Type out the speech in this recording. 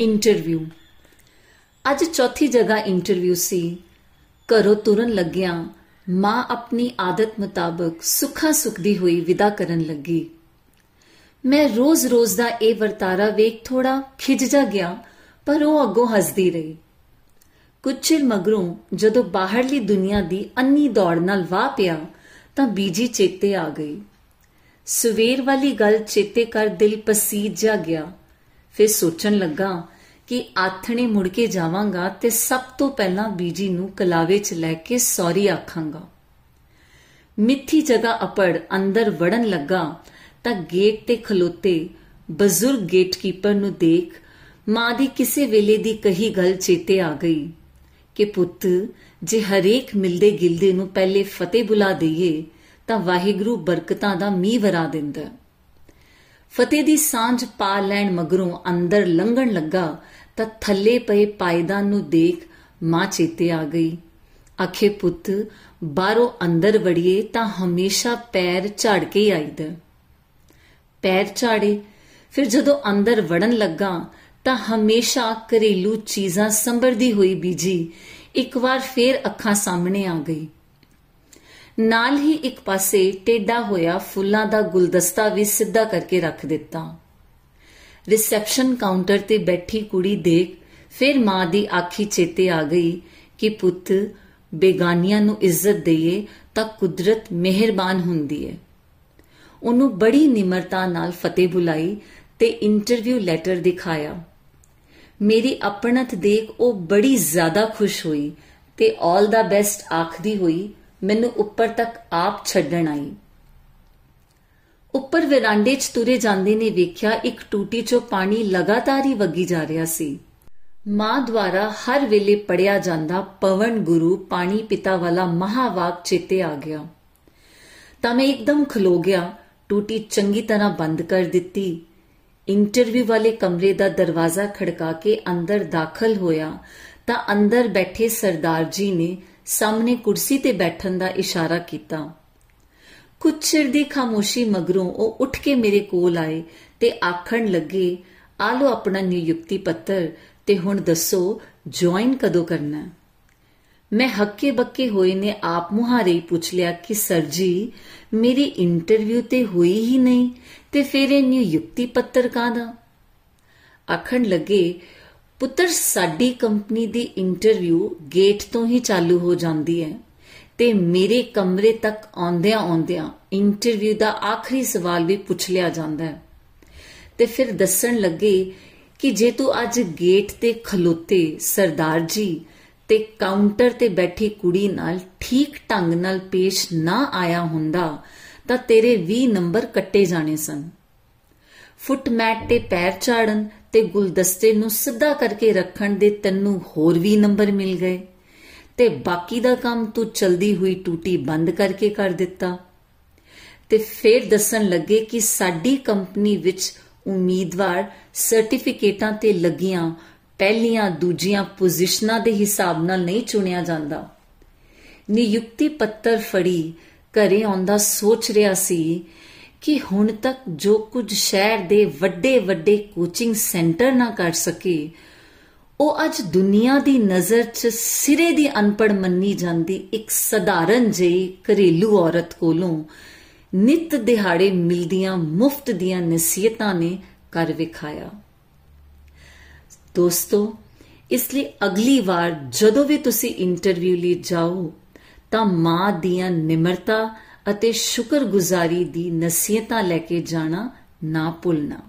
Interview ਅੱਜ ਚੌਥੀ ਜਗ੍ਹਾ ਇੰਟਰਵਿਊ ਸੀ। ਘਰੋਂ ਤੁਰਨ ਲੱਗਿਆਂ ਮਾਂ ਆਪਣੀ ਆਦਤ ਮੁਤਾਬਕ ਸੁੱਖਾ ਸੁਖਦੀ ਹੋਈ ਵਿਦਾ ਕਰਨ ਲੱਗੀ। ਮੈਂ ਰੋਜ਼-ਰੋਜ਼ ਦਾ ਇਹ ਵਰਤਾਰਾ ਵੇਖ ਥੋੜਾ ਖਿਜ ਜਾ ਗਿਆ, ਪਰ ਉਹ ਅੱਗੋਂ ਹੱਸਦੀ ਰਹੀ। ਕੁਝ ਚਿਰ ਮਗਰੋਂ ਜਦੋਂ ਬਾਹਰਲੀ ਦੁਨੀਆ ਦੀ ਅੰਨੀ ਦੌੜ ਨਾਲ ਵਾਹ ਪਿਆ, ਤਾਂ ਬੀਜੀ ਚੇਤੇ ਆ ਗਈ। ਸਵੇਰ ਵਾਲੀ ਗੱਲ ਚੇਤੇ ਕਰ ਦਿਲ ਪਸੀਜ ਜਾ ਗਿਆ। ਫਿਰ ਸੋਚਣ ਲੱਗਾ ਕਿ ਆਥਣੇ ਮੁੜ ਕੇ ਜਾਵਾਂਗਾ ਤੇ ਸਭ ਤੋਂ ਪਹਿਲਾਂ ਬੀਜੀ ਨੂੰ ਕਲਾਵੇ 'ਚ ਲੈ ਕੇ ਸੌਰੀ ਆਖਾਂਗਾ। ਮਿੱਠੀ ਜਗ੍ਹਾ ਅਪੜ ਅੰਦਰ ਵੜਨ ਲੱਗਾ ਤਾਂ ਗੇਟ ਤੇ ਖਲੋਤੇ ਬਜ਼ੁਰਗ ਗੇਟਕੀਪਰ ਨੂੰ ਦੇਖ ਮਾਂ ਦੀ ਕਿਸੇ ਵੇਲੇ ਦੀ ਕਹੀ ਗੱਲ ਚੇਤੇ ਆ ਗਈ ਕਿ ਪੁੱਤ, ਜੇ ਹਰੇਕ ਮਿਲਦੇ ਗਿਲਦੇ ਨੂੰ ਪਹਿਲੇ ਫਤਿਹ ਬੁਲਾ ਦਈਏ ਤਾਂ ਵਾਹਿਗੁਰੂ ਬਰਕਤਾਂ ਦਾ ਮੀਂਹ ਵਰਾ ਦਿੰਦਾ। ਫਤਿਹ ਦੀ ਸਾਂਝ ਪਾ ਲੈਣ ਮਗਰੋਂ ਅੰਦਰ ਲੰਘਣ ਲੱਗਾ ਤਾਂ ਥੱਲੇ ਪਏ ਪਾਇਦਾਨ ਨੂੰ ਦੇਖ ਮਾਂ ਚੇਤੇ ਆ ਗਈ। ਆਖੇ, ਪੁੱਤ, ਬਾਹਰੋਂ ਅੰਦਰ ਵੜੀਏ ਤਾਂ ਹਮੇਸ਼ਾ ਪੈਰ ਝਾੜ ਕੇ ਹੀ। ਆਈਦਾ ਪੈਰ ਝਾੜੇ, ਫਿਰ ਜਦੋਂ ਅੰਦਰ ਵੜਨ ਲੱਗਾ ਤਾਂ ਹਮੇਸ਼ਾ ਘਰੇਲੂ ਚੀਜ਼ਾਂ ਸੰਭਰਦੀ ਹੋਈ ਬੀਜੀ। ਇੱਕ ਵਾਰ ਫੇਰ ਅੱਖਾਂ ਸਾਹਮਣੇ ਆ ਗਈ। ਨਾਲ ਹੀ ਇੱਕ ਪਾਸੇ ਟੇਡਾ ਹੋਇਆ ਫੁੱਲਾਂ ਦਾ ਗੁਲਦਸਤਾ ਵੀ ਸਿੱਧਾ ਕਰਕੇ ਰੱਖ ਦਿੱਤਾ। ਰਿਸੈਪਸ਼ਨ ਕਾਊਂਟਰ ਤੇ ਬੈਠੀ ਕੁੜੀ ਦੇਖ ਫਿਰ ਮਾਂ ਦੀ ਆਖੀ ਚੇਤੇ ਆ ਗਈ ਕਿ ਪੁੱਤ, ਬੇਗਾਨੀਆਂ ਨੂੰ ਇੱਜ਼ਤ ਦਈਏ ਤਾਂ ਕੁਦਰਤ ਮਿਹਰਬਾਨ ਹੁੰਦੀ ਹੈ ਉਹਨੂੰ ਬੜੀ ਨਿਮਰਤਾ ਨਾਲ ਫਤਿਹ ਬੁਲਾਈ ਤੇ ਇੰਟਰਵਿਊ ਲੈਟਰ ਦਿਖਾਇਆ। ਮੇਰੀ ਆਪਣਤ ਦੇਖ ਉਹ ਬੜੀ ਜ਼ਿਆਦਾ ਖੁਸ਼ ਹੋਈ ਤੇ ਆਲ ਦਾ ਬੈਸਟ ਆਖਦੀ ਹੋਈ ਮੈਨੂੰ ਉੱਪਰ ਤੱਕ ਆਪ ਛੱਡਣ ਆਈ। ਉੱਪਰ ਵਰਾਂਡੇ 'ਚ ਤੁਰੇ ਜਾਂਦੇ ਨੇ ਵੇਖਿਆ ਇੱਕ ਟੂਟੀ 'ਚੋਂ ਪਾਣੀ ਲਗਾਤਾਰ ਹੀ ਵਗੀ ਜਾ ਰਿਹਾ ਸੀ। ਮਾਂ ਦੁਆਰਾ ਹਰ ਵੇਲੇ ਪੜਿਆ ਜਾਂਦਾ ਪਵਨ ਗੁਰੂ ਪਾਣੀ ਪਿਤਾ ਵਾਲਾ ਮਹਾਵਾਕ ਚੇਤੇ ਆ ਗਿਆ। ਤਾਂ ਮੈਂ ਇੱਕਦਮ ਖਲੋ ਗਿਆ, ਟੂਟੀ ਚੰਗੀ ਤਰ੍ਹਾਂ ਬੰਦ ਕਰ ਦਿੱਤੀ। ਇੰਟਰਵਿਊ ਵਾਲੇ ਕਮਰੇ ਦਾ ਦਰਵਾਜ਼ਾ ਖੜਕਾ ਕੇ ਅੰਦਰ ਦਾਖਲ ਹੋਇਆ ਤਾਂ ਅੰਦਰ ਬੈਠੇ ਸਰਦਾਰ ਜੀ ਨੇ ਸਾਹਮਣੇ ਕੁਰਸੀ ਤੇ ਬੈਠਣ ਦਾ ਇਸ਼ਾਰਾ ਕੀਤਾ। ਕੁਝ ਚਿਰ ਦੀ ਖਾਮੋਸ਼ੀ ਮਗਰੋਂ ਉਹ ਉੱਠ ਕੇ ਮੇਰੇ ਕੋਲ ਆਏ ਤੇ ਆਖਣ ਲੱਗੇ, ਆ ਲੋ ਆਪਣਾ ਨਿਯੁਕਤੀ ਪੱਤਰ ਤੇ ਹੁਣ ਦੱਸੋ ਜੁਆਇਨ ਕਦੋਂ ਕਰਨਾ? ਮੈਂ ਹੱਕੇ ਬੱਕੇ ਹੋਏ ਨੇ ਆਪ ਮੁਹਾਰੇ ਹੀ ਪੁੱਛ ਲਿਆ ਕਿ, ਸਰ ਜੀ, ਮੇਰੀ ਇੰਟਰਵਿਊ ਤੇ ਹੋਈ ਹੀ ਨਹੀਂ ਤੇ ਫਿਰ ਇਹ ਨਿਯੁਕਤੀ ਪੱਤਰ ਕਾਦਾ ਆਖਣ ਲੱਗੇ ਪੁੱਤਰ, ਸਾਡੀ ਕੰਪਨੀ ਦੀ ਇੰਟਰਵਿਊ ਗੇਟ ਤੋਂ ਹੀ ਚਾਲੂ ਹੋ ਜਾਂਦੀ ਹੈ ਤੇ ਮੇਰੇ ਕਮਰੇ ਤੱਕ ਆਉਂਦਿਆਂ ਆਉਂਦਿਆਂ ਇੰਟਰਵਿਊ ਦਾ ਆਖਰੀ ਸਵਾਲ ਵੀ ਪੁੱਛ ਲਿਆ ਜਾਂਦਾ ਹੈ। ਤੇ ਫਿਰ ਦੱਸਣ ਲੱਗੇ ਕਿ ਜੇ ਤੂੰ ਅੱਜ ਗੇਟ ਤੇ ਖਲੋਤੇ ਸਰਦਾਰ ਜੀ ਤੇ ਕਾਊਂਟਰ ਤੇ ਬੈਠੀ ਕੁੜੀ ਨਾਲ ਠੀਕ ਢੰਗ ਨਾਲ ਪੇਸ਼ ਨਾ ਆਇਆ ਹੁੰਦਾ, ਤਾਂ ਤੇਰੇ 20 ਨੰਬਰ ਕੱਟੇ ਜਾਣੇ ਸਨ। ਫੁੱਟਮੈਟ ਤੇ ਪੈਰ ਝਾੜਨ ਤੇ ਗੁਲਦਸਤੇ ਨੂੰ ਸਿੱਧਾ ਕਰਕੇ ਰੱਖਣ ਦੇ ਤੈਨੂੰ ਹੋਰ 20 ਨੰਬਰ ਮਿਲ ਗਏ। ਤੇ ਬਾਕੀ ਦਾ ਕੰਮ ਤੂੰ ਚਲਦੀ ਹੋਈ ਟੂਟੀ ਬੰਦ ਕਰਕੇ ਕਰ ਦਿੱਤਾ। ਤੇ ਫਿਰ ਦੱਸਣ ਲੱਗੇ ਕਿ ਸਾਡੀ ਕੰਪਨੀ ਵਿੱਚ ਉਮੀਦਵਾਰ ਸਰਟੀਫਿਕੇਟਾਂ ਤੇ ਲੱਗੀਆਂ ਪਹਿਲੀਆਂ ਦੂਜੀਆਂ ਪੋਜੀਸ਼ਨਾਂ ਦੇ ਹਿਸਾਬ ਨਾਲ ਨਹੀਂ ਚੁਣਿਆ ਜਾਂਦਾ। ਨਿਯੁਕਤੀ ਪੱਤਰ ਫੜੀ ਘਰੇ ਆਉਂਦਾ ਸੋਚ ਰਿਹਾ ਸੀ ਕਿ ਹੁਣ ਤੱਕ ਜੋ ਕੁਝ ਸ਼ਹਿਰ ਦੇ ਵੱਡੇ ਵੱਡੇ ਕੋਚਿੰਗ ਸੈਂਟਰ ਨਾ ਕਰ ਸਕੇ, ਉਹ ਅੱਜ ਦੁਨੀਆ ਦੀ ਨਜ਼ਰ 'ਚ ਸਿਰੇ ਦੀ ਅਨਪੜ ਮੰਨੀ ਜਾਂਦੀ ਇੱਕ ਸਧਾਰਨ ਜਿਹੀ ਘਰੇਲੂ ਔਰਤ ਕੋਲੋਂ ਨਿਤ ਦਿਹਾੜੇ ਮਿਲਦੀਆਂ ਮੁਫਤ ਦੀਆਂ ਨਸੀਹਤਾਂ ਨੇ ਕਰ ਵਿਖਾਇਆ। ਦੋਸਤੋ, ਇਸ ਲਈ ਅਗਲੀ ਵਾਰ ਜਦੋਂ ਵੀ ਤੁਸੀਂ ਇੰਟਰਵਿਊ ਲਈ ਜਾਓ, ਤਾਂ ਮਾਂ ਦੀਆਂ ਨਿਮਰਤਾ ਅਤੇ ਸ਼ੁਕਰਗੁਜ਼ਾਰੀ ਦੀ ਨਸੀਹਤਾਂ ਲੈ ਕੇ ਜਾਣਾ ਨਾ ਭੁੱਲਣਾ।